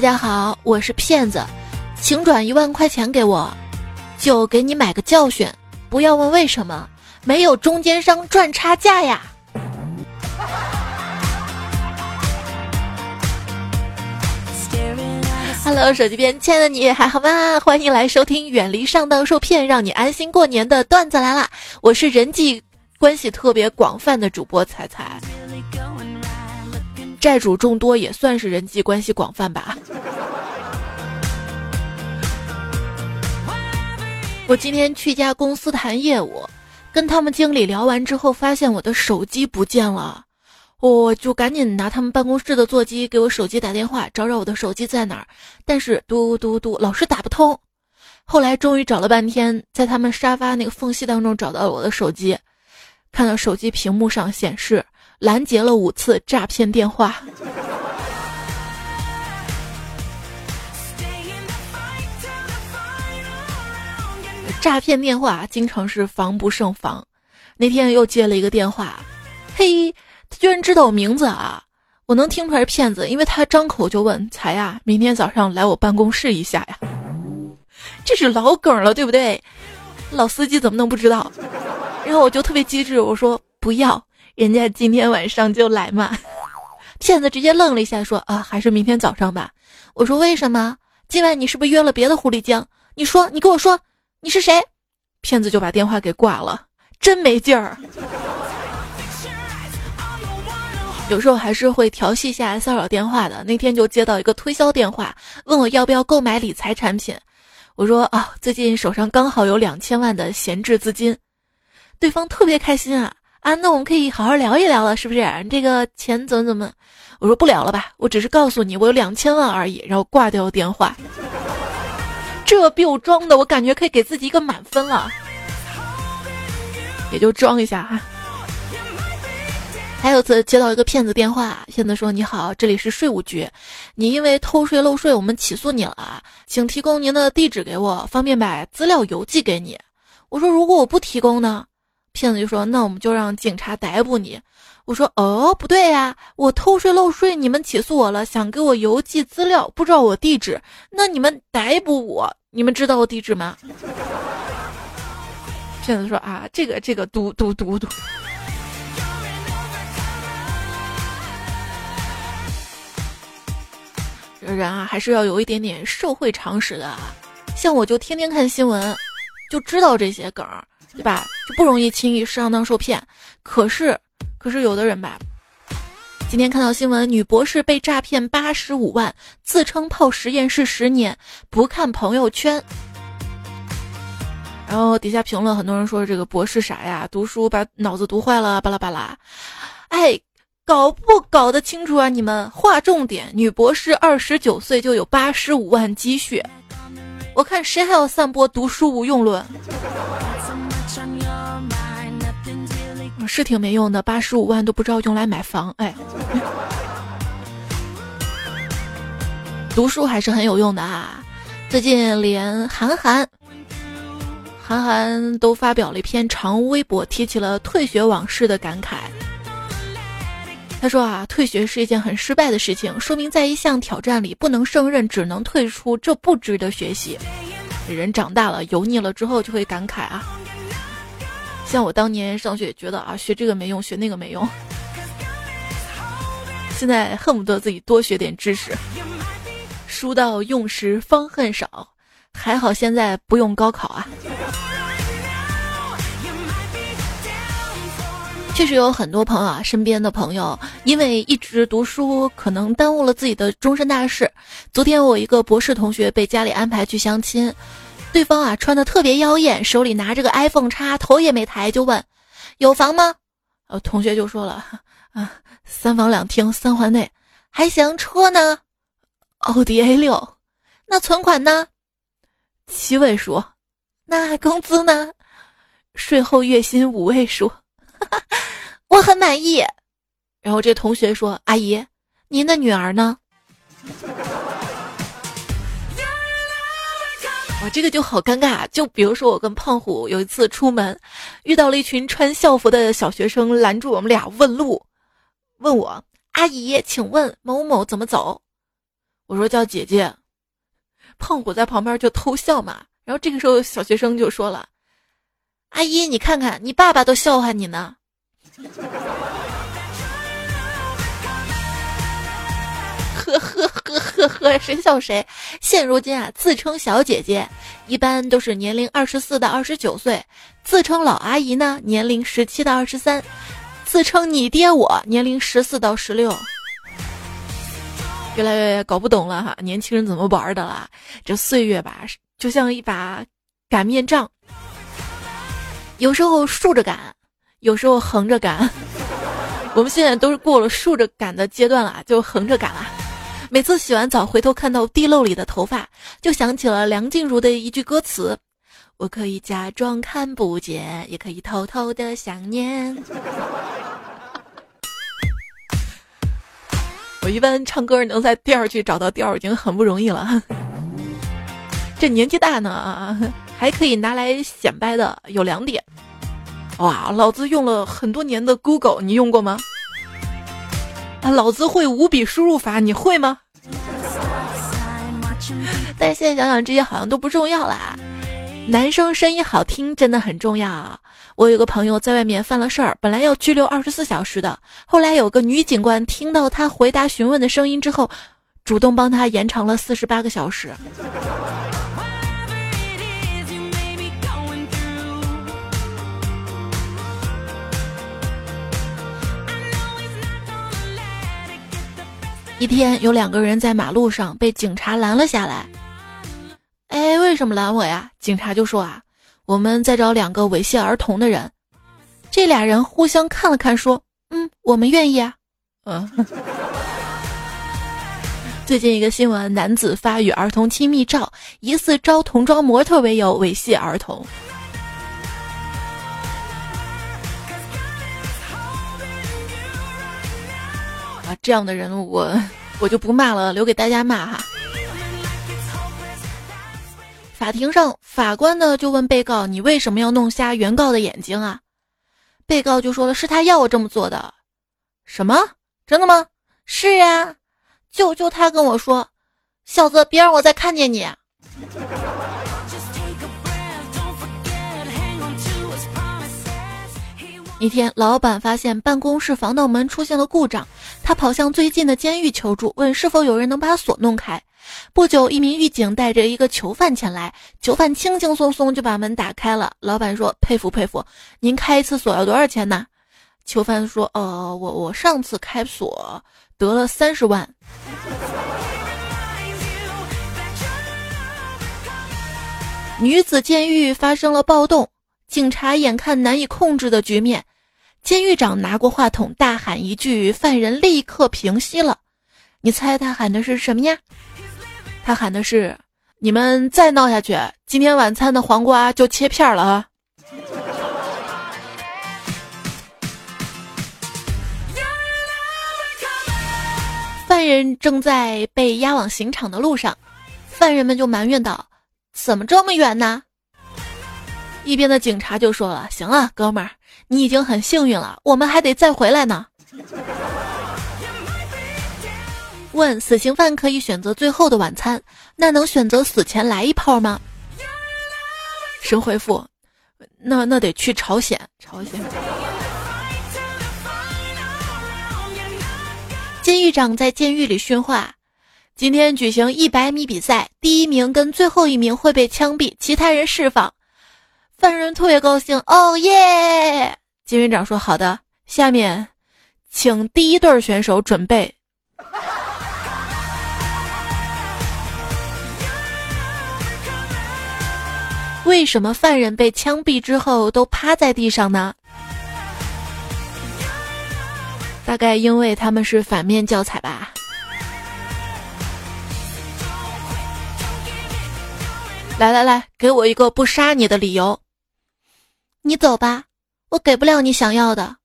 大家好，我是骗子，请转一万块钱给我，就给你买个教训，不要问为什么，没有中间商赚差价呀。Hello，手机边亲爱的你还好吗？欢迎来收听《远离上当受骗，让你安心过年》的段子来啦！我是人际关系特别广泛的主播彩彩，债主众多也算是人际关系广泛吧。我今天去一家公司谈业务，跟他们经理聊完之后，发现我的手机不见了。我就赶紧拿他们办公室的座机给我手机打电话，找找我的手机在哪儿。但是嘟嘟嘟，老是打不通。后来终于找了半天，在他们沙发那个缝隙当中找到了我的手机，看到手机屏幕上显示拦截了五次诈骗电话。诈骗电话经常是防不胜防。那天又接了一个电话，嘿。他居然知道我名字啊！我能听出来是骗子，因为他张口就问：“才呀，明天早上来我办公室一下呀。”这是老梗了，对不对？老司机怎么能不知道？然后我就特别机智，我说：“不要，人家今天晚上就来嘛。”骗子直接愣了一下，说：“啊，还是明天早上吧。”我说：“为什么？今晚你是不是约了别的狐狸精？你说，你跟我说，你是谁？”骗子就把电话给挂了，真没劲儿。有时候还是会调戏一下骚扰电话的。那天就接到一个推销电话，问我要不要购买理财产品。我说啊，最近手上刚好有两千万的闲置资金。对方特别开心啊啊，那我们可以好好聊一聊了，是不是？这个钱怎么怎么？我说不聊了吧，我只是告诉你我有两千万而已，然后挂掉电话。这比我装的，我感觉可以给自己一个满分了，也就装一下哈。还有次接到一个骗子电话，骗子说：“你好，这里是税务局，你因为偷税漏税，我们起诉你了，请提供您的地址给我，方便把资料邮寄给你。”我说：“如果我不提供呢？”骗子就说：“那我们就让警察逮捕你。”我说：“哦，不对呀，我偷税漏税，你们起诉我了，想给我邮寄资料，不知道我地址，那你们逮捕我，你们知道我地址吗？”骗子说：“啊，这个这个，嘟嘟嘟嘟。”人啊，还是要有一点点社会常识的啊。像我就天天看新闻，就知道这些梗，对吧？不容易轻易上当受骗。可是，可是有的人吧，今天看到新闻，女博士被诈骗八十五万，自称泡实验室十年，不看朋友圈。然后底下评论很多人说这个博士傻呀，读书把脑子读坏了，巴拉巴拉。哎。搞不搞得清楚啊？你们划重点，女博士二十九岁就有八十五万积蓄，我看谁还要散播读书无用论？是挺没用的，八十五万都不知道用来买房，哎，读书还是很有用的啊！最近连韩寒，韩寒都发表了一篇长微博，提起了退学往事的感慨。他说啊，退学是一件很失败的事情，说明在一项挑战里不能胜任，只能退出，这不值得学习。人长大了，油腻了之后就会感慨啊。像我当年上学也觉得啊，学这个没用，学那个没用，现在恨不得自己多学点知识。书到用时方恨少，还好现在不用高考啊。确实有很多朋友啊，身边的朋友因为一直读书，可能耽误了自己的终身大事。昨天我一个博士同学被家里安排去相亲，对方啊穿的特别妖艳，手里拿着个 iPhone 叉，头也没抬就问：“有房吗？”呃，同学就说了：“ 啊，三房两厅，三环内，还行。车呢？奥迪 A 六。那存款呢？七位数。那工资呢？税后月薪五位数。”我很满意，然后这同学说：“阿姨，您的女儿呢？”哇，这个就好尴尬。就比如说，我跟胖虎有一次出门，遇到了一群穿校服的小学生，拦住我们俩问路，问我：“阿姨，请问某某怎么走？”我说叫姐姐。胖虎在旁边就偷笑嘛。然后这个时候小学生就说了：“阿姨，你看看，你爸爸都笑话你呢。”呵呵呵呵呵，谁笑谁？现如今啊，自称小姐姐，一般都是年龄二十四到二十九岁；自称老阿姨呢，年龄十七到二十三；自称你爹我，年龄十四到十六。越来越搞不懂了哈，年轻人怎么玩的啦？这岁月吧，就像一把擀面杖，有时候竖着擀，有时候横着擀。我们现在都是过了竖着擀的阶段了，就横着擀了。每次洗完澡回头看到地漏里的头发，就想起了梁静茹的一句歌词：“我可以假装看不见，也可以偷偷的想念。”我一般唱歌能在第二句找到调已经很不容易了。这年纪大呢，还可以拿来显摆的有两点。哇，老子用了很多年的 Google，你用过吗？啊，老子会五笔输入法，你会吗？但是现在想想，这些好像都不重要啦。男生声音好听真的很重要。我有个朋友在外面犯了事儿，本来要拘留二十四小时的，后来有个女警官听到他回答询问的声音之后，主动帮他延长了四十八个小时。一天，有两个人在马路上被警察拦了下来。哎，为什么拦我呀？警察就说啊，我们在找两个猥亵儿童的人。这俩人互相看了看，说：“嗯，我们愿意啊。”嗯。最近一个新闻，男子发与儿童亲密照，疑似招童装模特为由猥亵儿童。这样的人我我就不骂了，留给大家骂哈。法庭上，法官呢就问被告：“你为什么要弄瞎原告的眼睛啊？”被告就说了：“是他要我这么做的。”什么？真的吗？是呀，就就他跟我说：“小子，别让我再看见你。”一天，老板发现办公室防盗门出现了故障，他跑向最近的监狱求助，问是否有人能把锁弄开。不久，一名狱警带着一个囚犯前来，囚犯轻轻松松就把门打开了。老板说：“佩服佩服，您开一次锁要多少钱呢？”囚犯说：“呃，我我上次开锁得了三十万。”女子监狱发生了暴动，警察眼看难以控制的局面。监狱长拿过话筒，大喊一句，犯人立刻平息了。你猜他喊的是什么呀？他喊的是：“你们再闹下去，今天晚餐的黄瓜就切片了啊！”犯人正在被押往刑场的路上，犯人们就埋怨道：“怎么这么远呢？”一边的警察就说了：“行了，哥们儿。”你已经很幸运了，我们还得再回来呢。问死刑犯可以选择最后的晚餐，那能选择死前来一炮吗？神回复：那那得去朝鲜。朝鲜。监狱长在监狱里训话：今天举行一百米比赛，第一名跟最后一名会被枪毙，其他人释放。犯人特别高兴，哦耶！金院长说：“好的，下面，请第一对选手准备。”为什么犯人被枪毙之后都趴在地上呢？大概因为他们是反面教材吧。来来来，给我一个不杀你的理由。你走吧，我给不了你想要的。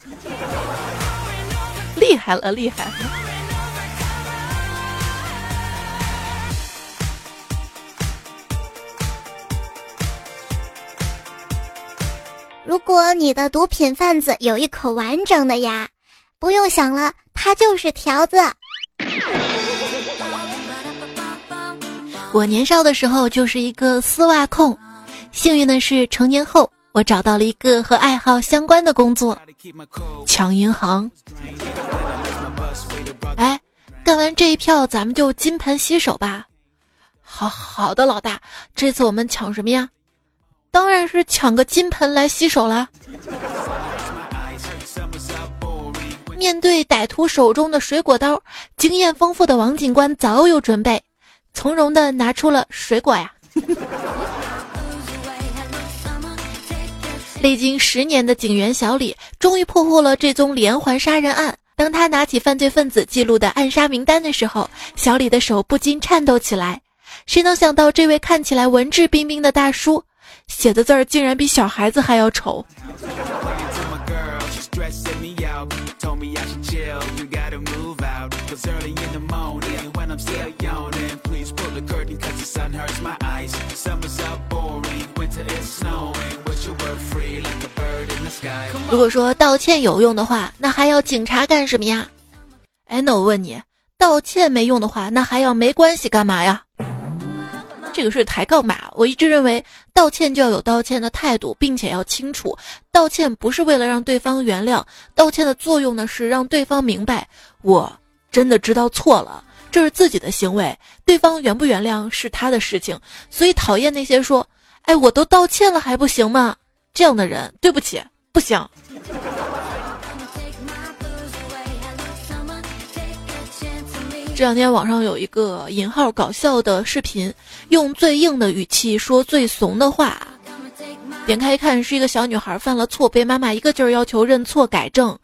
厉害了，厉害了！如果你的毒品贩子有一口完整的牙，不用想了，他就是条子。我年少的时候就是一个丝袜控，幸运的是成年后我找到了一个和爱好相关的工作——抢银行。哎，干完这一票，咱们就金盆洗手吧。好好的，老大，这次我们抢什么呀？当然是抢个金盆来洗手啦。面对歹徒手中的水果刀，经验丰富的王警官早有准备。从容的拿出了水果呀。历经十年的警员小李，终于破获了这宗连环杀人案。当他拿起犯罪分子记录的暗杀名单的时候，小李的手不禁颤抖起来。谁能想到，这位看起来文质彬彬的大叔，写的字儿竟然比小孩子还要丑。如果说道歉有用的话，那还要警察干什么呀？哎，那我问你，道歉没用的话，那还要没关系干嘛呀？这个是抬杠吧？我一直认为，道歉就要有道歉的态度，并且要清楚，道歉不是为了让对方原谅，道歉的作用呢是让对方明白，我真的知道错了，这是自己的行为，对方原不原谅是他的事情。所以讨厌那些说，哎，我都道歉了还不行吗？这样的人，对不起。不行。这两天网上有一个引号搞笑的视频，用最硬的语气说最怂的话。点开一看，是一个小女孩犯了错，被妈妈一个劲儿要求认错改正。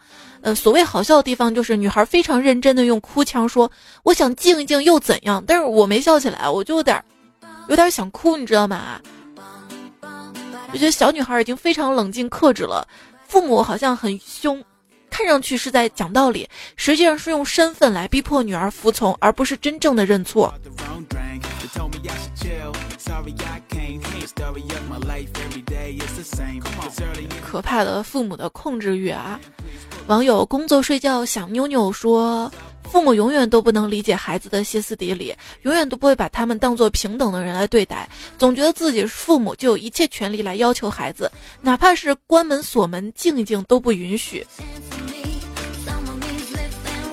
呃，所谓好笑的地方就是女孩非常认真的用哭腔说：“我想静一静又怎样？”但是我没笑起来，我就有点，有点想哭，你知道吗？我觉得小女孩已经非常冷静克制了，父母好像很凶，看上去是在讲道理，实际上是用身份来逼迫女儿服从，而不是真正的认错。可怕的父母的控制欲啊！网友工作睡觉想妞妞说。父母永远都不能理解孩子的歇斯底里，永远都不会把他们当做平等的人来对待，总觉得自己是父母就有一切权利来要求孩子，哪怕是关门锁门静一静都不允许。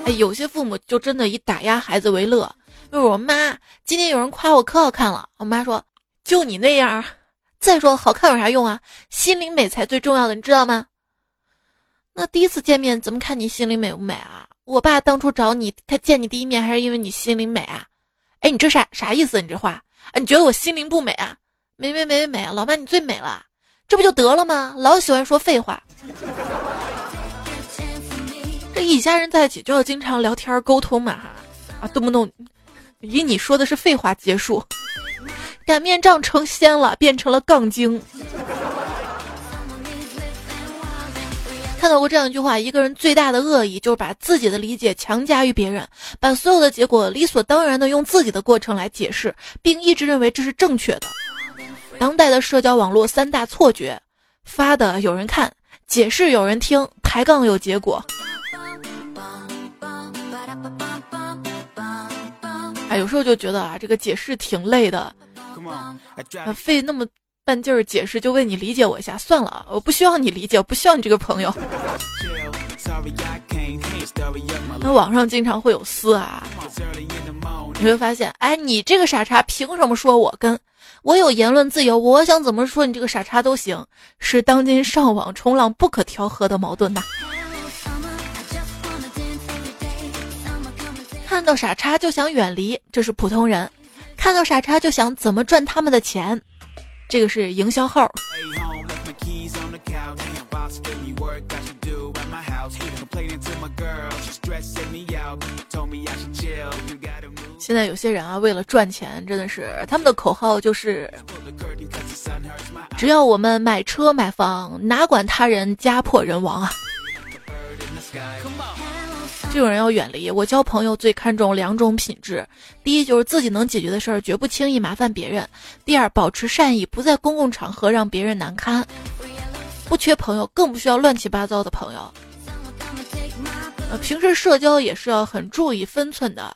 哎，有些父母就真的以打压孩子为乐。就是我妈今天有人夸我可好看了，我妈说就你那样。再说好看有啥用啊？心灵美才最重要的，你知道吗？那第一次见面怎么看你心灵美不美啊？我爸当初找你，他见你第一面还是因为你心灵美啊？哎，你这啥啥意思？你这话，啊，你觉得我心灵不美啊？美美美美美，老妈你最美了，这不就得了吗？老喜欢说废话。这一家人在一起就要经常聊天沟通嘛哈，啊，动不动以你说的是废话结束，擀面杖成仙了，变成了杠精。看到过这样一句话：一个人最大的恶意就是把自己的理解强加于别人，把所有的结果理所当然的用自己的过程来解释，并一直认为这是正确的。当代的社交网络三大错觉：发的有人看，解释有人听，抬杠有结果。哎，有时候就觉得啊，这个解释挺累的，费那么。半劲儿解释，就问你理解我一下算了啊，我不需要你理解，我不需要你这个朋友。那网上经常会有撕啊，你会发现，哎，你这个傻叉凭什么说我跟我有言论自由？我想怎么说你这个傻叉都行，是当今上网冲浪不可调和的矛盾呐。看到傻叉就想远离，这是普通人；看到傻叉就想怎么赚他们的钱。这个是营销号。现在有些人啊，为了赚钱，真的是他们的口号就是：只要我们买车买房，哪管他人家破人亡啊！这种人要远离。我交朋友最看重两种品质：第一，就是自己能解决的事儿，绝不轻易麻烦别人；第二，保持善意，不在公共场合让别人难堪。不缺朋友，更不需要乱七八糟的朋友。呃，平时社交也是要很注意分寸的。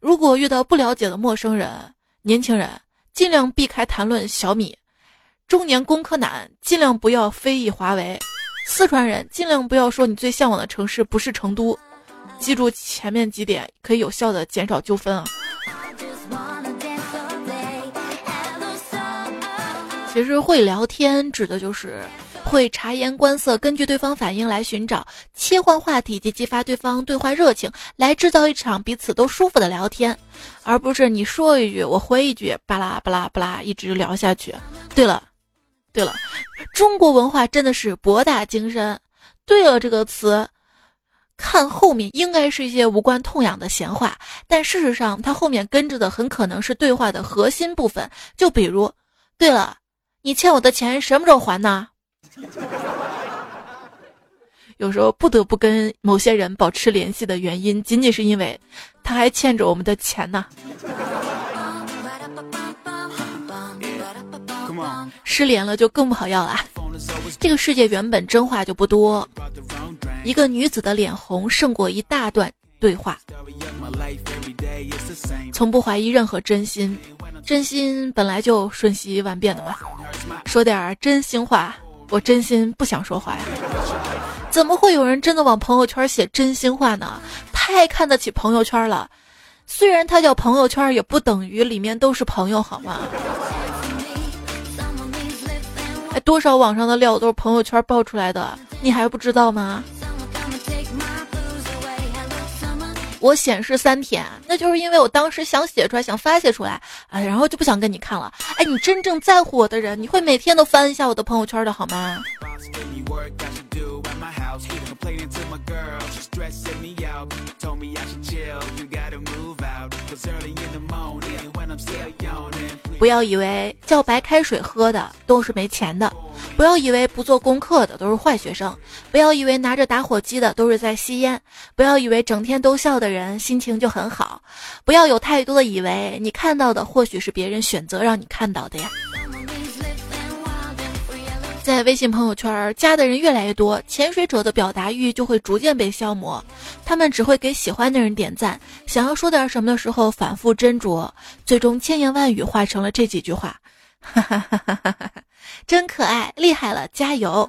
如果遇到不了解的陌生人，年轻人尽量避开谈论小米，中年工科男尽量不要非议华为，四川人尽量不要说你最向往的城市不是成都。记住前面几点，可以有效的减少纠纷啊。其实会聊天指的就是会察言观色，根据对方反应来寻找切换话题及激发对方对话热情，来制造一场彼此都舒服的聊天，而不是你说一句我回一句，巴拉巴拉巴拉一直聊下去。对了，对了，中国文化真的是博大精深。对了，这个词，看后面应该是一些无关痛痒的闲话，但事实上它后面跟着的很可能是对话的核心部分。就比如，对了。你欠我的钱什么时候还呢？有时候不得不跟某些人保持联系的原因，仅仅是因为他还欠着我们的钱呢。失联了就更不好要了。这个世界原本真话就不多，一个女子的脸红胜过一大段对话，从不怀疑任何真心。真心本来就瞬息万变的嘛，说点真心话，我真心不想说话呀。怎么会有人真的往朋友圈写真心话呢？太看得起朋友圈了。虽然它叫朋友圈，也不等于里面都是朋友，好吗？哎，多少网上的料都是朋友圈爆出来的，你还不知道吗？我显示三天，那就是因为我当时想写出来，想发泄出来，哎，然后就不想跟你看了。哎，你真正在乎我的人，你会每天都翻一下我的朋友圈的好吗？不要以为叫白开水喝的都是没钱的。不要以为不做功课的都是坏学生，不要以为拿着打火机的都是在吸烟，不要以为整天都笑的人心情就很好，不要有太多的以为，你看到的或许是别人选择让你看到的呀。在微信朋友圈加的人越来越多，潜水者的表达欲就会逐渐被消磨，他们只会给喜欢的人点赞，想要说点什么的时候反复斟酌，最终千言万语化成了这几句话。哈哈哈哈哈！真可爱，厉害了，加油！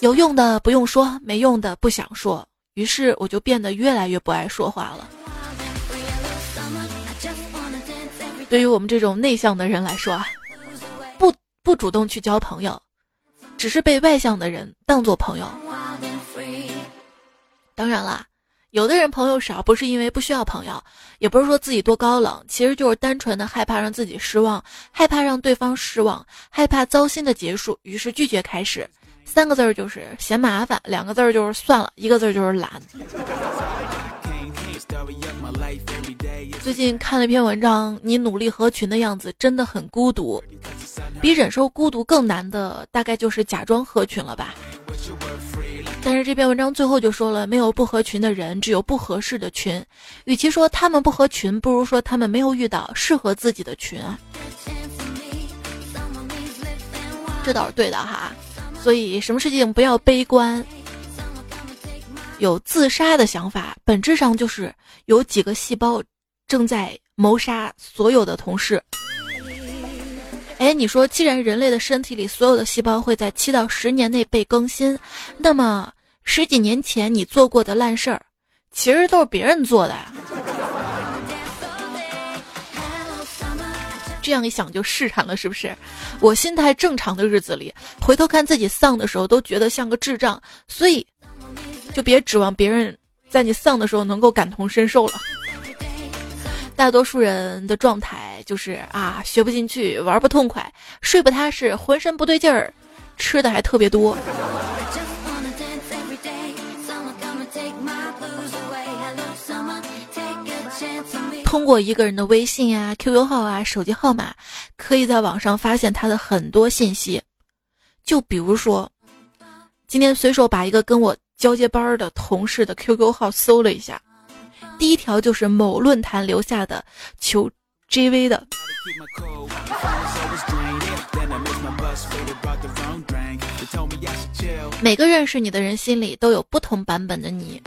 有用的不用说，没用的不想说，于是我就变得越来越不爱说话了。对于我们这种内向的人来说啊，不不主动去交朋友，只是被外向的人当做朋友。当然啦。有的人朋友少，不是因为不需要朋友，也不是说自己多高冷，其实就是单纯的害怕让自己失望，害怕让对方失望，害怕糟心的结束，于是拒绝开始。三个字儿就是嫌麻烦，两个字儿就是算了，一个字儿就是懒。最近看了一篇文章，你努力合群的样子真的很孤独，比忍受孤独更难的，大概就是假装合群了吧。但是这篇文章最后就说了，没有不合群的人，只有不合适的群。与其说他们不合群，不如说他们没有遇到适合自己的群。这倒是对的哈。所以什么事情不要悲观，有自杀的想法，本质上就是有几个细胞正在谋杀所有的同事。哎，你说，既然人类的身体里所有的细胞会在七到十年内被更新，那么十几年前你做过的烂事儿，其实都是别人做的呀。这样一想就释然了，是不是？我心态正常的日子里，回头看自己丧的时候，都觉得像个智障，所以就别指望别人在你丧的时候能够感同身受了。大多数人的状态就是啊，学不进去，玩不痛快，睡不踏实，浑身不对劲儿，吃的还特别多。通过一个人的微信啊、QQ 号啊、手机号码，可以在网上发现他的很多信息。就比如说，今天随手把一个跟我交接班的同事的 QQ 号搜了一下。第一条就是某论坛留下的求 JV 的，每个认识你的人心里都有不同版本的你。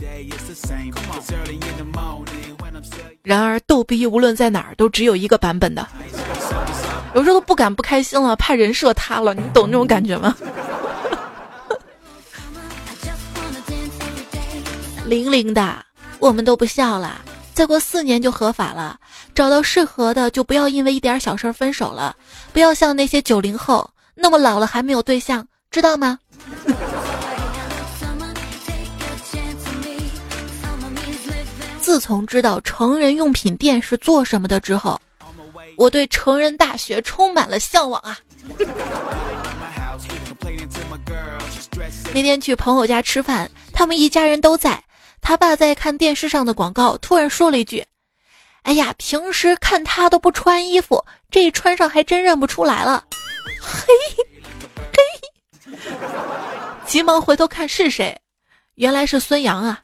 然而逗逼无论在哪儿都只有一个版本的，有时候都不敢不开心了，怕人设塌了，你懂那种感觉吗？零零的，我们都不笑了。再过四年就合法了，找到适合的就不要因为一点小事分手了，不要像那些九零后那么老了还没有对象，知道吗？自从知道成人用品店是做什么的之后，我对成人大学充满了向往啊！那天去朋友家吃饭，他们一家人都在。他爸在看电视上的广告，突然说了一句：“哎呀，平时看他都不穿衣服，这一穿上还真认不出来了。”嘿，嘿，急忙回头看是谁，原来是孙杨啊。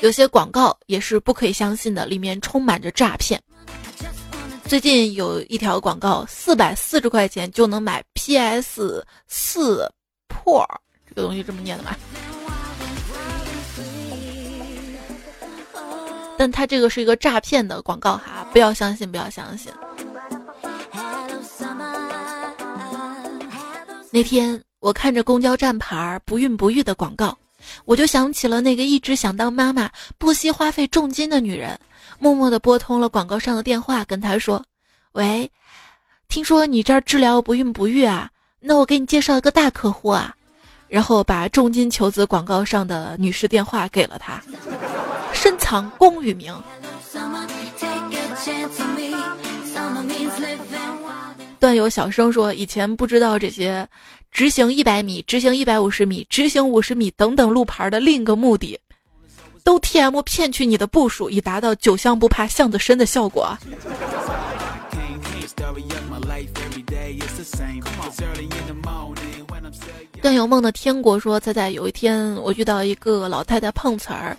有些广告也是不可以相信的，里面充满着诈骗。最近有一条广告，四百四十块钱就能买 PS 四 Pro。这个东西这么念的吗？但它这个是一个诈骗的广告哈，不要相信，不要相信。那天我看着公交站牌“不孕不育”的广告，我就想起了那个一直想当妈妈、不惜花费重金的女人，默默的拨通了广告上的电话，跟她说：“喂，听说你这儿治疗不孕不育啊？那我给你介绍一个大客户啊。”然后把重金求子广告上的女士电话给了他，深藏功与名。段友小声说，以前不知道这些，直行一百米、直行一百五十米、直行五十米等等路牌的另一个目的，都 T M 骗取你的步数，以达到酒香不怕巷子深的效果。段有梦的天国说：“仔仔，有一天我遇到一个老太太碰瓷儿，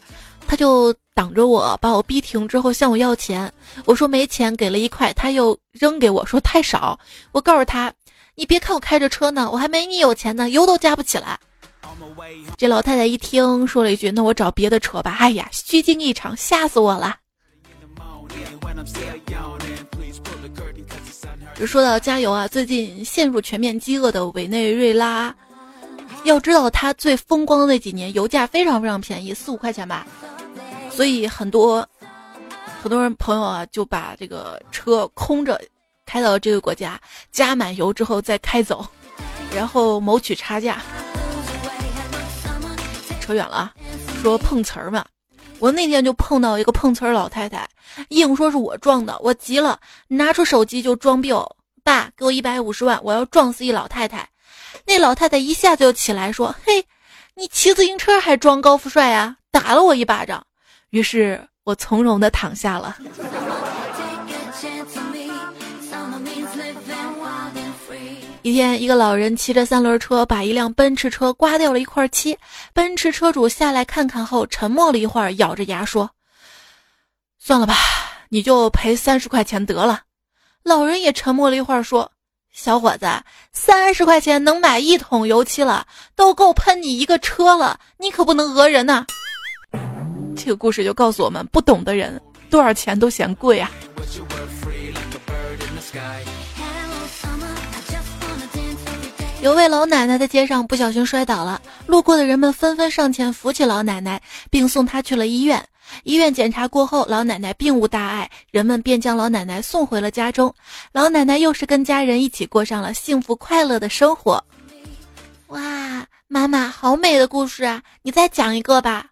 她就挡着我，把我逼停之后向我要钱。我说没钱，给了一块，她又扔给我说太少。我告诉她，你别看我开着车呢，我还没你有钱呢，油都加不起来。这老太太一听，说了一句：那我找别的车吧。哎呀，虚惊一场，吓死我了。就说到加油啊，最近陷入全面饥饿的委内瑞拉。”要知道，他最风光的那几年，油价非常非常便宜，四五块钱吧。所以很多很多人朋友啊，就把这个车空着开到这个国家，加满油之后再开走，然后谋取差价。扯远了啊，说碰瓷儿嘛。我那天就碰到一个碰瓷儿老太太，硬说是我撞的，我急了，拿出手机就装逼，爸，给我一百五十万，我要撞死一老太太。那老太太一下就起来说：“嘿，你骑自行车还装高富帅呀？”打了我一巴掌，于是我从容的躺下了。一天，一个老人骑着三轮车把一辆奔驰车刮掉了一块漆，奔驰车主下来看看后沉默了一会儿，咬着牙说：“算了吧，你就赔三十块钱得了。”老人也沉默了一会儿说。小伙子，三十块钱能买一桶油漆了，都够喷你一个车了。你可不能讹人呐！这个故事就告诉我们，不懂的人多少钱都嫌贵啊。有位老奶奶在街上不小心摔倒了，路过的人们纷纷上前扶起老奶奶，并送她去了医院。医院检查过后，老奶奶并无大碍，人们便将老奶奶送回了家中。老奶奶又是跟家人一起过上了幸福快乐的生活。哇，妈妈，好美的故事啊！你再讲一个吧。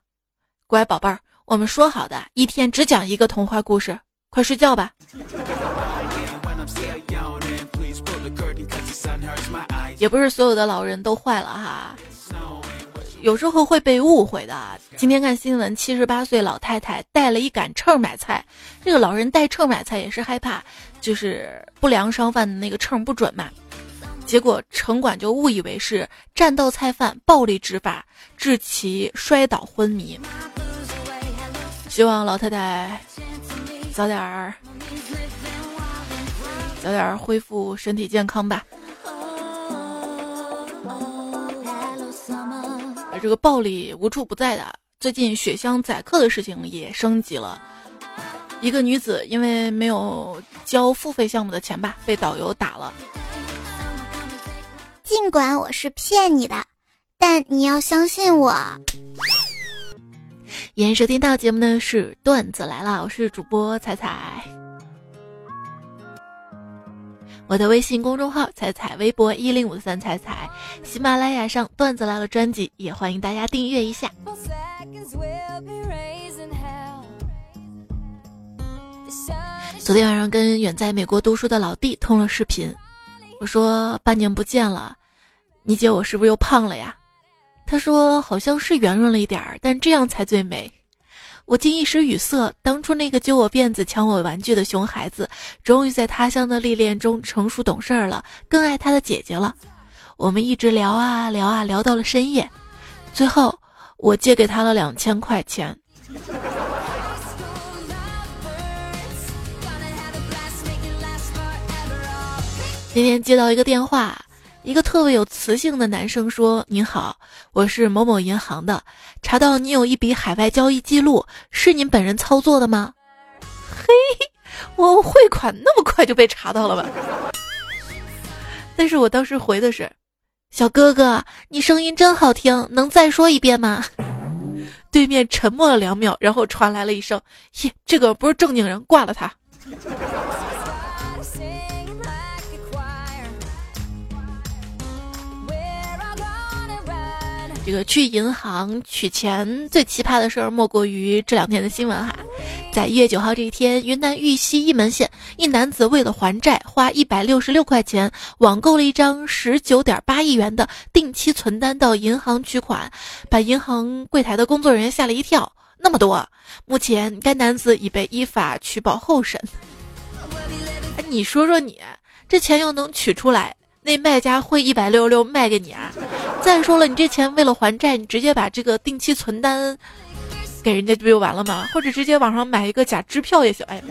乖宝贝儿，我们说好的，一天只讲一个童话故事。快睡觉吧。也不是所有的老人都坏了哈。有时候会被误会的。今天看新闻，七十八岁老太太带了一杆秤买菜。这个老人带秤买菜也是害怕，就是不良商贩的那个秤不准嘛。结果城管就误以为是占道菜贩暴力执法，致其摔倒昏迷。希望老太太早点儿早点恢复身体健康吧。这个暴力无处不在的，最近雪乡宰客的事情也升级了。一个女子因为没有交付费项目的钱吧，被导游打了。尽管我是骗你的，但你要相信我。延收听到节目呢是段子来了，我是主播彩彩。我的微信公众号彩彩，微博一零五三彩彩，喜马拉雅上段子来了专辑也欢迎大家订阅一下。昨天晚上跟远在美国读书的老弟通了视频，我说半年不见了，你姐我是不是又胖了呀？他说好像是圆润了一点儿，但这样才最美。我竟一时语塞。当初那个揪我辫子、抢我玩具的熊孩子，终于在他乡的历练中成熟懂事了，更爱他的姐姐了。我们一直聊啊聊啊，聊到了深夜。最后，我借给他了两千块钱。那天接到一个电话，一个特别有磁性的男生说：“您好，我是某某银行的，查到你有一笔海外交易记录，是您本人操作的吗？”嘿，我汇款那么快就被查到了吧？但是我当时回的是：“小哥哥，你声音真好听，能再说一遍吗？”对面沉默了两秒，然后传来了一声：“耶，这个不是正经人，挂了他。”这个去银行取钱最奇葩的事儿，莫过于这两天的新闻哈。在一月九号这一天，云南玉溪一门县一男子为了还债，花一百六十六块钱网购了一张十九点八亿元的定期存单到银行取款，把银行柜台的工作人员吓了一跳。那么多，目前该男子已被依法取保候审。哎，你说说你，这钱要能取出来？那卖家会一百六十六卖给你啊？再说了，你这钱为了还债，你直接把这个定期存单给人家不就完了吗？或者直接网上买一个假支票也行。哎，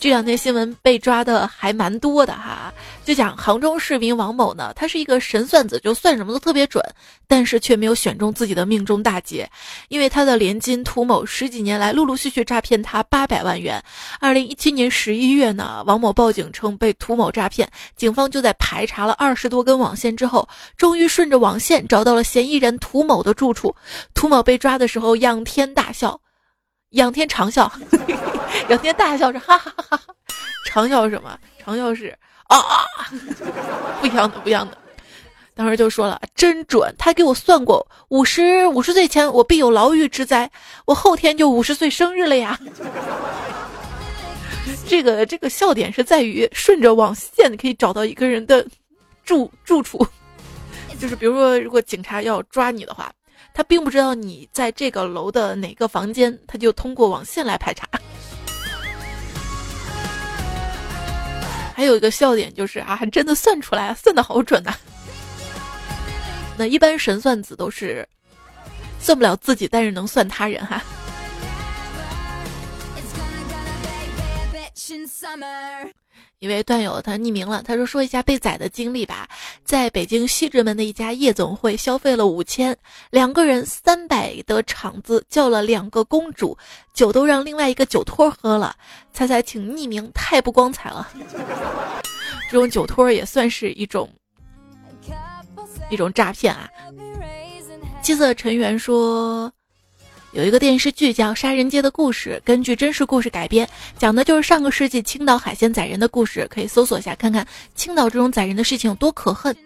这两天新闻被抓的还蛮多的哈，就讲杭州市民王某呢，他是一个神算子，就算什么都特别准，但是却没有选中自己的命中大劫，因为他的连襟涂某十几年来陆陆续续诈骗他八百万元。二零一七年十一月呢，王某报警称被涂某诈骗，警方就在排查了二十多根网线之后，终于顺着网线找到了嫌疑人涂某的住处。涂某被抓的时候仰天大笑，仰天长笑。仰天大笑着哈哈哈哈，长笑什么？长笑是啊，不一样的，不一样的。当时就说了，真准，他给我算过，五十五十岁前我必有牢狱之灾，我后天就五十岁生日了呀。这个这个笑点是在于顺着网线可以找到一个人的住住处，就是比如说，如果警察要抓你的话，他并不知道你在这个楼的哪个房间，他就通过网线来排查。还有一个笑点就是啊，还真的算出来，算的好准呐。那一般神算子都是算不了自己，但是能算他人哈。一位段友他匿名了，他说说一下被宰的经历吧。在北京西直门的一家夜总会消费了五千，两个人三百的场子叫了两个公主，酒都让另外一个酒托喝了。猜猜，请匿名，太不光彩了。这种酒托也算是一种一种诈骗啊。七色尘缘说。有一个电视剧叫《杀人街的故事》，根据真实故事改编，讲的就是上个世纪青岛海鲜宰人的故事。可以搜索一下看看青岛这种宰人的事情有多可恨。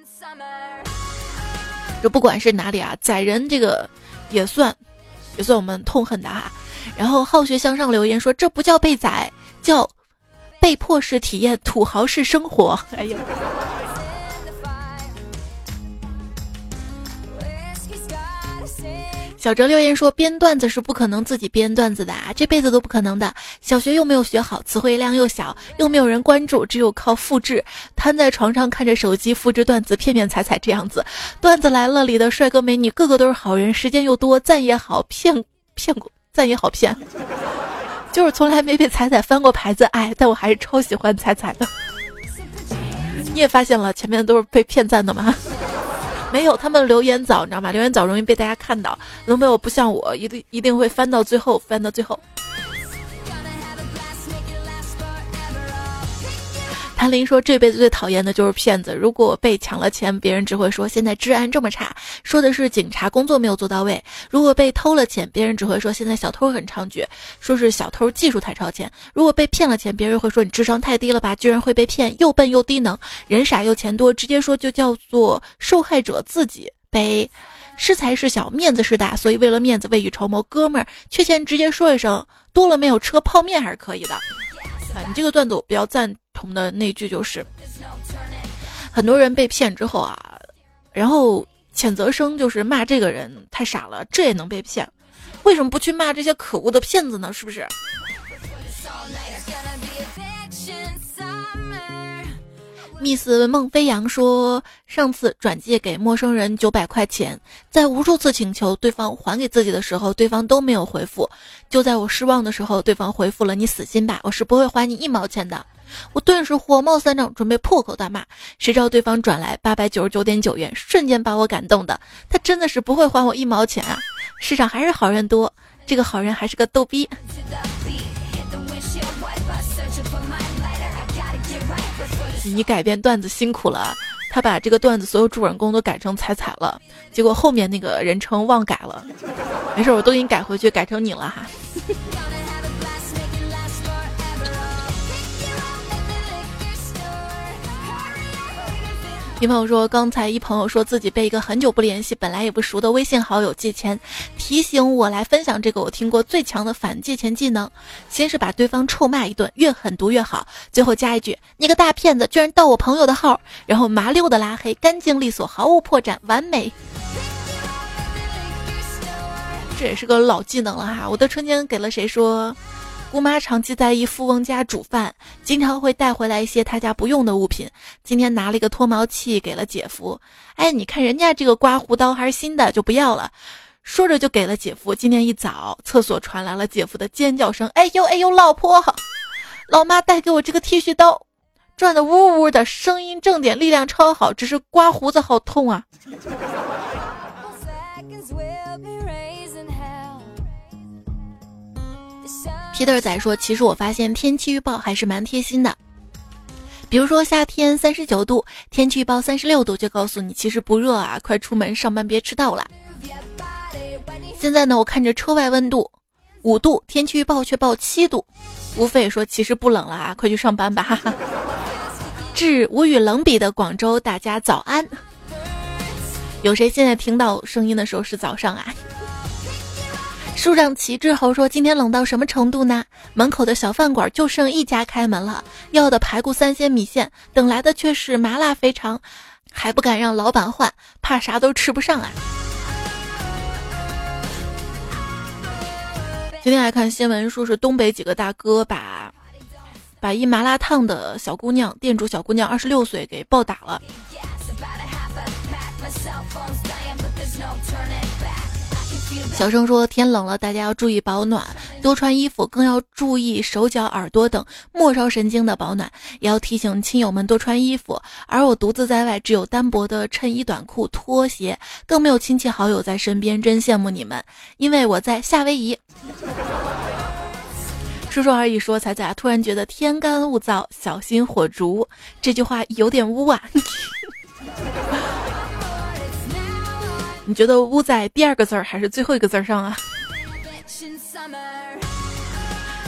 这不管是哪里啊，宰人这个也算，也算我们痛恨的哈。然后好学向上留言说，这不叫被宰，叫被迫式体验土豪式生活。哎呦。小哲留言说：“编段子是不可能自己编段子的啊，这辈子都不可能的。小学又没有学好，词汇量又小，又没有人关注，只有靠复制。瘫在床上看着手机复制段子，骗骗彩彩这样子。段子来了里的帅哥美女个个都是好人，时间又多，赞也好骗，骗过赞也好骗。就是从来没被彩彩翻过牌子，哎，但我还是超喜欢彩彩的。你也发现了，前面都是被骗赞的吗？没有，他们留言早，你知道吗？留言早容易被大家看到。有没有不像我，一定一定会翻到最后，翻到最后。谭林说：“这辈子最讨厌的就是骗子。如果被抢了钱，别人只会说现在治安这么差，说的是警察工作没有做到位；如果被偷了钱，别人只会说现在小偷很猖獗，说是小偷技术太超前；如果被骗了钱，别人会说你智商太低了吧，居然会被骗，又笨又低能，人傻又钱多，直接说就叫做受害者自己背。是财是小，面子是大，所以为了面子未雨绸缪，哥们儿缺钱直接说一声，多了没有车泡面还是可以的。啊，你这个段子我比较赞。”同的那句就是，很多人被骗之后啊，然后谴责声就是骂这个人太傻了，这也能被骗？为什么不去骂这些可恶的骗子呢？是不是？Miss 孟飞扬说，上次转借给陌生人九百块钱，在无数次请求对方还给自己的时候，对方都没有回复。就在我失望的时候，对方回复了：“你死心吧，我是不会还你一毛钱的。”我顿时火冒三丈，准备破口大骂。谁知道对方转来八百九十九点九元，瞬间把我感动的。他真的是不会还我一毛钱啊！世上还是好人多，这个好人还是个逗逼。你改编段子辛苦了，他把这个段子所有主人公都改成彩彩了，结果后面那个人称忘改了。没事，我都给你改回去，改成你了哈。一朋友说，刚才一朋友说自己被一个很久不联系、本来也不熟的微信好友借钱，提醒我来分享这个我听过最强的反借钱技能。先是把对方臭骂一顿，越狠毒越好，最后加一句：“你个大骗子，居然盗我朋友的号！”然后麻溜的拉黑，干净利索，毫无破绽，完美。这也是个老技能了哈。我的春天给了谁说？姑妈长期在一富翁家煮饭，经常会带回来一些他家不用的物品。今天拿了一个脱毛器给了姐夫，哎，你看人家这个刮胡刀还是新的，就不要了。说着就给了姐夫。今天一早，厕所传来了姐夫的尖叫声：“哎呦哎呦，老婆！”老妈带给我这个剃须刀，转的呜呜的，声音正点，力量超好，只是刮胡子好痛啊。皮特仔说：“其实我发现天气预报还是蛮贴心的，比如说夏天三十九度，天气预报三十六度就告诉你其实不热啊，快出门上班别迟到了。现在呢，我看着车外温度五度，天气预报却报七度，无非说其实不冷了啊，快去上班吧。”哈哈。致无与伦比的广州，大家早安。有谁现在听到声音的时候是早上啊？树上旗帜猴说：“今天冷到什么程度呢？门口的小饭馆就剩一家开门了，要的排骨三鲜米线，等来的却是麻辣肥肠，还不敢让老板换，怕啥都吃不上啊。”今天来看新闻，说是东北几个大哥把把一麻辣烫的小姑娘，店主小姑娘二十六岁给暴打了。小声说：“天冷了，大家要注意保暖，多穿衣服，更要注意手脚、耳朵等末梢神经的保暖。也要提醒亲友们多穿衣服。而我独自在外，只有单薄的衬衣、短裤、拖鞋，更没有亲戚好友在身边，真羡慕你们，因为我在夏威夷。”叔叔而已，说彩彩突然觉得天干物燥，小心火烛。这句话有点污啊。你觉得污在第二个字儿还是最后一个字儿上啊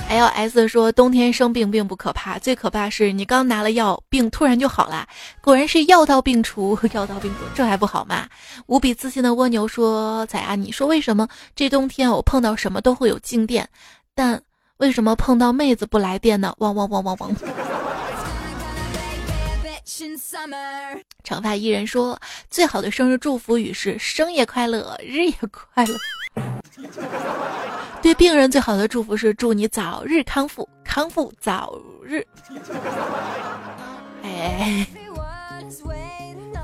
？L S 说冬天生病并不可怕，最可怕是你刚拿了药，病突然就好了。果然是药到病除，药到病除，这还不好吗？无比自信的蜗牛说：“仔啊，你说为什么这冬天我碰到什么都会有静电，但为什么碰到妹子不来电呢？”汪汪汪汪汪。长发伊人说：“最好的生日祝福语是生也快乐，日也快乐。对病人最好的祝福是祝你早日康复，康复早日。”哎，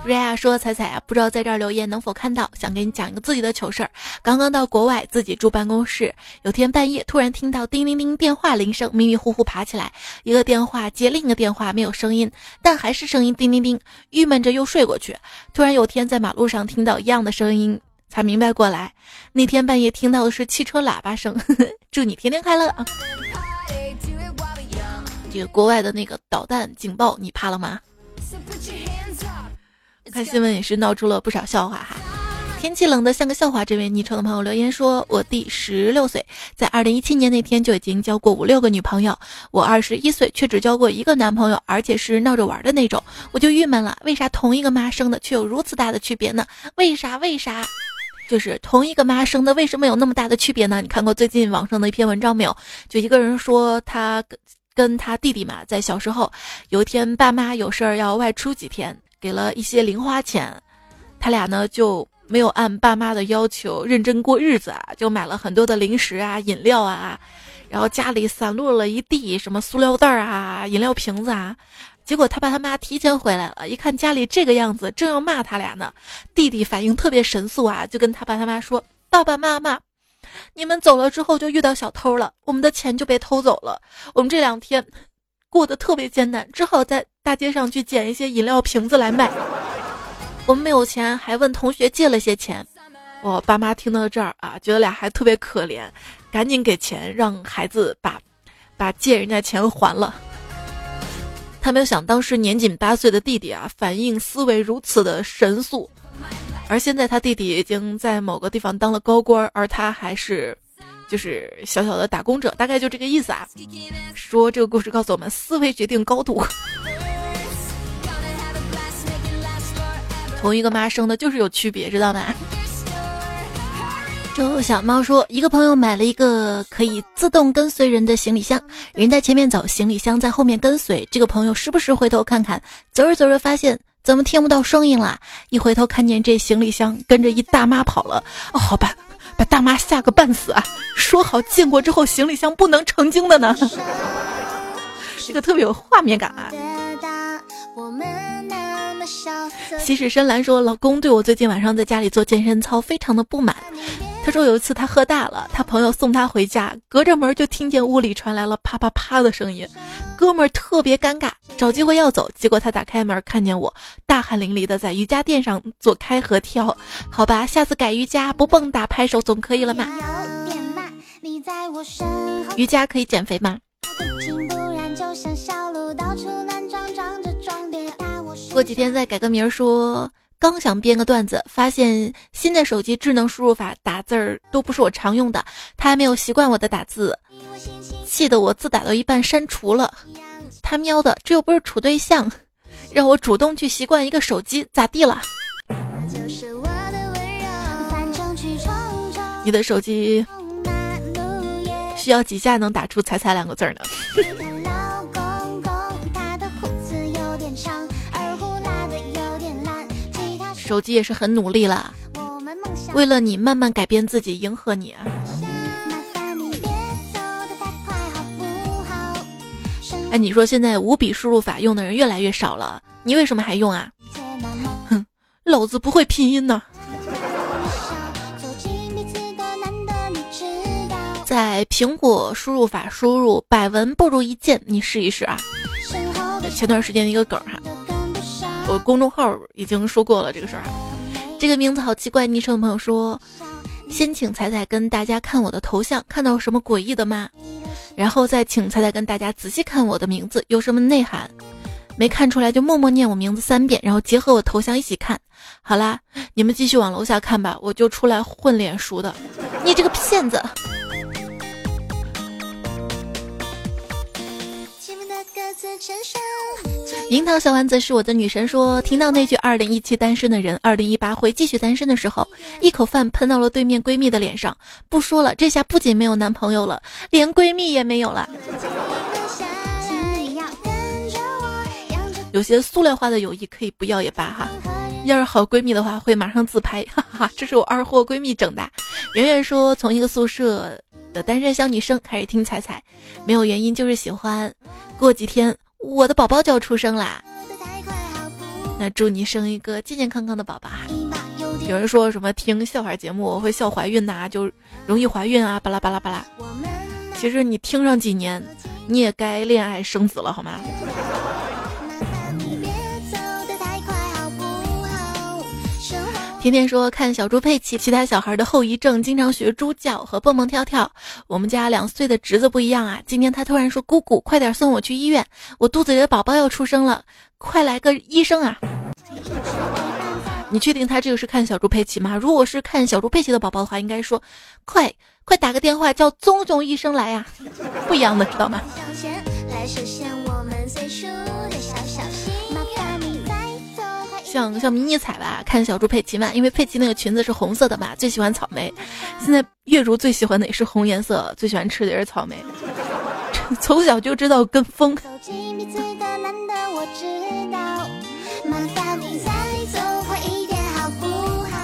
瑞亚说：“彩彩啊，不知道在这儿留言能否看到？想给你讲一个自己的糗事儿。刚刚到国外，自己住办公室，有天半夜突然听到叮铃铃电话铃声，迷迷糊糊爬起来，一个电话接另一个电话，没有声音，但还是声音叮叮叮，郁闷着又睡过去。突然有天在马路上听到一样的声音，才明白过来，那天半夜听到的是汽车喇叭声。呵呵祝你天天快乐啊！这个国外的那个导弹警报，你怕了吗？”看新闻也是闹出了不少笑话哈。天气冷的像个笑话，这位昵称的朋友留言说：“我弟十六岁，在二零一七年那天就已经交过五六个女朋友，我二十一岁却只交过一个男朋友，而且是闹着玩的那种，我就郁闷了。为啥同一个妈生的却有如此大的区别呢？为啥？为啥？就是同一个妈生的，为什么有那么大的区别呢？你看过最近网上的一篇文章没有？就一个人说他跟他弟弟嘛，在小时候有一天爸妈有事儿要外出几天。”给了一些零花钱，他俩呢就没有按爸妈的要求认真过日子啊，就买了很多的零食啊、饮料啊，然后家里散落了一地什么塑料袋啊、饮料瓶子啊。结果他爸他妈提前回来了，一看家里这个样子，正要骂他俩呢。弟弟反应特别神速啊，就跟他爸他妈说：“爸爸妈妈，你们走了之后就遇到小偷了，我们的钱就被偷走了，我们这两天。”过得特别艰难，只好在大街上去捡一些饮料瓶子来卖。我们没有钱，还问同学借了些钱。我爸妈听到这儿啊，觉得俩还特别可怜，赶紧给钱让孩子把把借人家钱还了。他没有想当时年仅八岁的弟弟啊，反应思维如此的神速，而现在他弟弟已经在某个地方当了高官，而他还是。就是小小的打工者，大概就这个意思啊。说这个故事告诉我们，思维决定高度。同一个妈生的就是有区别，知道吗？周小猫说，一个朋友买了一个可以自动跟随人的行李箱，人在前面走，行李箱在后面跟随。这个朋友时不时回头看看，走着走着发现怎么听不到声音了，一回头看见这行李箱跟着一大妈跑了。哦，好吧。把大妈吓个半死啊！说好见过之后行李箱不能成精的呢，这个特别有画面感啊。西式深蓝说：“老公对我最近晚上在家里做健身操非常的不满。他说有一次他喝大了，他朋友送他回家，隔着门就听见屋里传来了啪啪啪的声音，哥们儿特别尴尬，找机会要走，结果他打开门看见我大汗淋漓的在瑜伽垫上做开合跳。好吧，下次改瑜伽不蹦跶拍手总可以了嘛？瑜伽可以减肥吗？”过几天再改个名儿，说刚想编个段子，发现新的手机智能输入法打字儿都不是我常用的，他还没有习惯我的打字，气得我字打到一半删除了。他喵的，这又不是处对象，让我主动去习惯一个手机，咋地了？你的手机需要几下能打出“彩彩”两个字呢？手机也是很努力了，为了你慢慢改变自己，迎合你。哎，你说现在五笔输入法用的人越来越少了，你为什么还用啊？哼，老子不会拼音呢。在苹果输入法输入“百闻不如一见”，你试一试啊。前段时间的一个梗哈。我公众号已经说过了这个事儿，这个名字好奇怪。昵称朋友说：“先请彩彩跟大家看我的头像，看到什么诡异的吗？然后再请彩彩跟大家仔细看我的名字，有什么内涵？没看出来就默默念我名字三遍，然后结合我头像一起看。好啦，你们继续往楼下看吧，我就出来混脸熟的。你这个骗子！”樱桃小丸子是我的女神，说听到那句“二零一七单身的人，二零一八会继续单身”的时候，一口饭喷到了对面闺蜜的脸上。不说了，这下不仅没有男朋友了，连闺蜜也没有了。有些塑料化的友谊可以不要也罢哈。要是好闺蜜的话，会马上自拍，哈哈，这是我二货闺蜜整的。圆圆说，从一个宿舍的单身小女生开始听彩彩，没有原因，就是喜欢。过几天。我的宝宝就要出生啦，那祝你生一个健健康康的宝宝哈。有人说什么听笑话节目我会笑怀孕呐，就容易怀孕啊，巴拉巴拉巴拉。其实你听上几年，你也该恋爱生子了好吗？天天说看小猪佩奇，其他小孩的后遗症经常学猪叫和蹦蹦跳跳。我们家两岁的侄子不一样啊，今天他突然说：“姑姑，快点送我去医院，我肚子里的宝宝要出生了，快来个医生啊！”你确定他这个是看小猪佩奇吗？如果是看小猪佩奇的宝宝的话，应该说：“快快打个电话叫棕熊医生来呀！”不一样的，知道吗？来实现我像像迷你彩吧，看小猪佩奇嘛，因为佩奇那个裙子是红色的嘛，最喜欢草莓。现在月如最喜欢的也是红颜色，最喜欢吃的也是草莓。从小就知道跟风。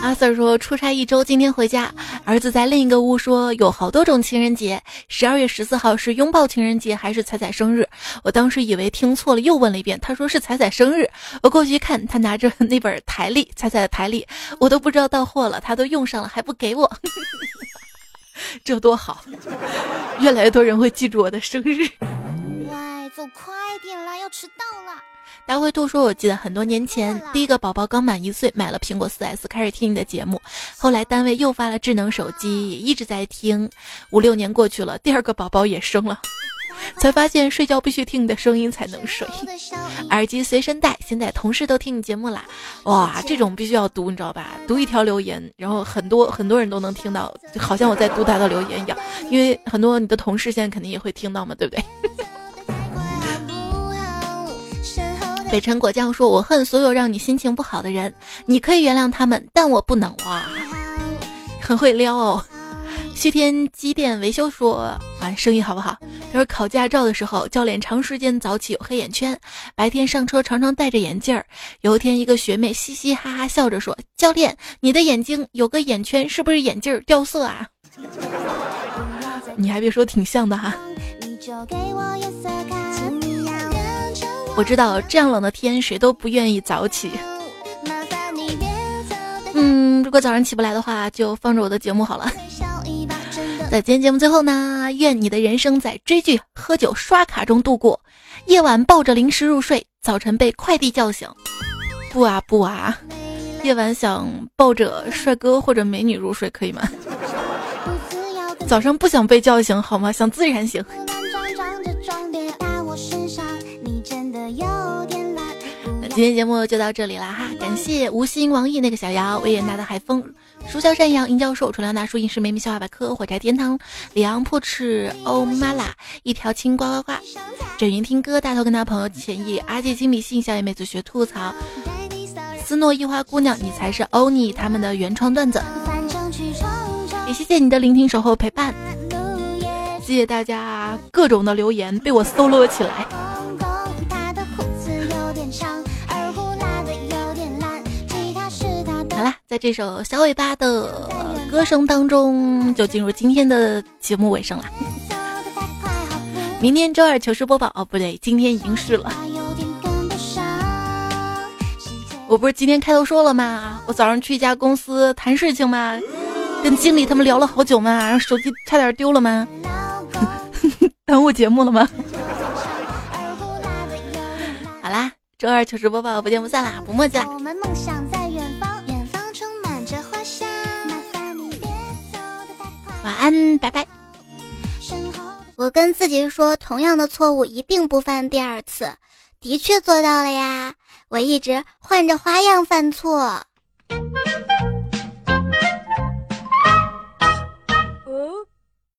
阿 Sir 说出差一周，今天回家，儿子在另一个屋说有好多种情人节，十二月十四号是拥抱情人节还是彩彩生日？我当时以为听错了，又问了一遍，他说是彩彩生日。我过去一看，他拿着那本台历，彩彩的台历，我都不知道到货了，他都用上了还不给我，这多好，越来越多人会记住我的生日。喂，走快点啦，要迟到了。大灰兔说：“我记得很多年前，第一个宝宝刚满一岁，买了苹果四 S，开始听你的节目。后来单位又发了智能手机，也一直在听。五六年过去了，第二个宝宝也生了，才发现睡觉必须听你的声音才能睡。耳机随身带，现在同事都听你节目啦。哇，这种必须要读，你知道吧？读一条留言，然后很多很多人都能听到，就好像我在读他的留言一样。因为很多你的同事现在肯定也会听到嘛，对不对？” 北辰果酱说：“我恨所有让你心情不好的人，你可以原谅他们，但我不能哇。”很会撩哦。旭天机电维修说：“啊，生意好不好？”他说：“考驾照的时候，教练长时间早起，有黑眼圈，白天上车常常戴着眼镜儿。有一天，一个学妹嘻嘻哈哈笑着说：‘教练，你的眼睛有个眼圈，是不是眼镜儿掉色啊？’ 你还别说，挺像的哈。”我知道这样冷的天，谁都不愿意早起。嗯，如果早上起不来的话，就放着我的节目好了。在今天节目最后呢，愿你的人生在追剧、喝酒、刷卡中度过，夜晚抱着零食入睡，早晨被快递叫醒。不啊不啊，夜晚想抱着帅哥或者美女入睡可以吗？早上不想被叫醒好吗？想自然醒。今天节目就到这里了哈，感谢吴昕、王毅那个小姚、维也纳的海风、书香山羊、殷教授、纯良大叔、影视美美笑话百科、火柴天堂、里昂破翅、欧妈拉、一条青呱呱呱、整云听歌、大头跟他朋友浅意、阿姐金米信、小野妹子学吐槽、斯诺一花姑娘，你才是欧尼他们的原创段子。也谢谢你的聆听、守候、陪伴，谢谢大家各种的留言被我搜罗起来。在这首小尾巴的歌声当中，就进入今天的节目尾声了。明天周二糗事播报哦，不对，今天已经是了。我不是今天开头说了吗？我早上去一家公司谈事情嘛，跟经理他们聊了好久嘛，然后手机差点丢了吗？耽误节目了吗？好啦，周二糗事播报不见不散啦，不墨迹啦。晚安，拜拜。我跟自己说，同样的错误一定不犯第二次，的确做到了呀。我一直换着花样犯错。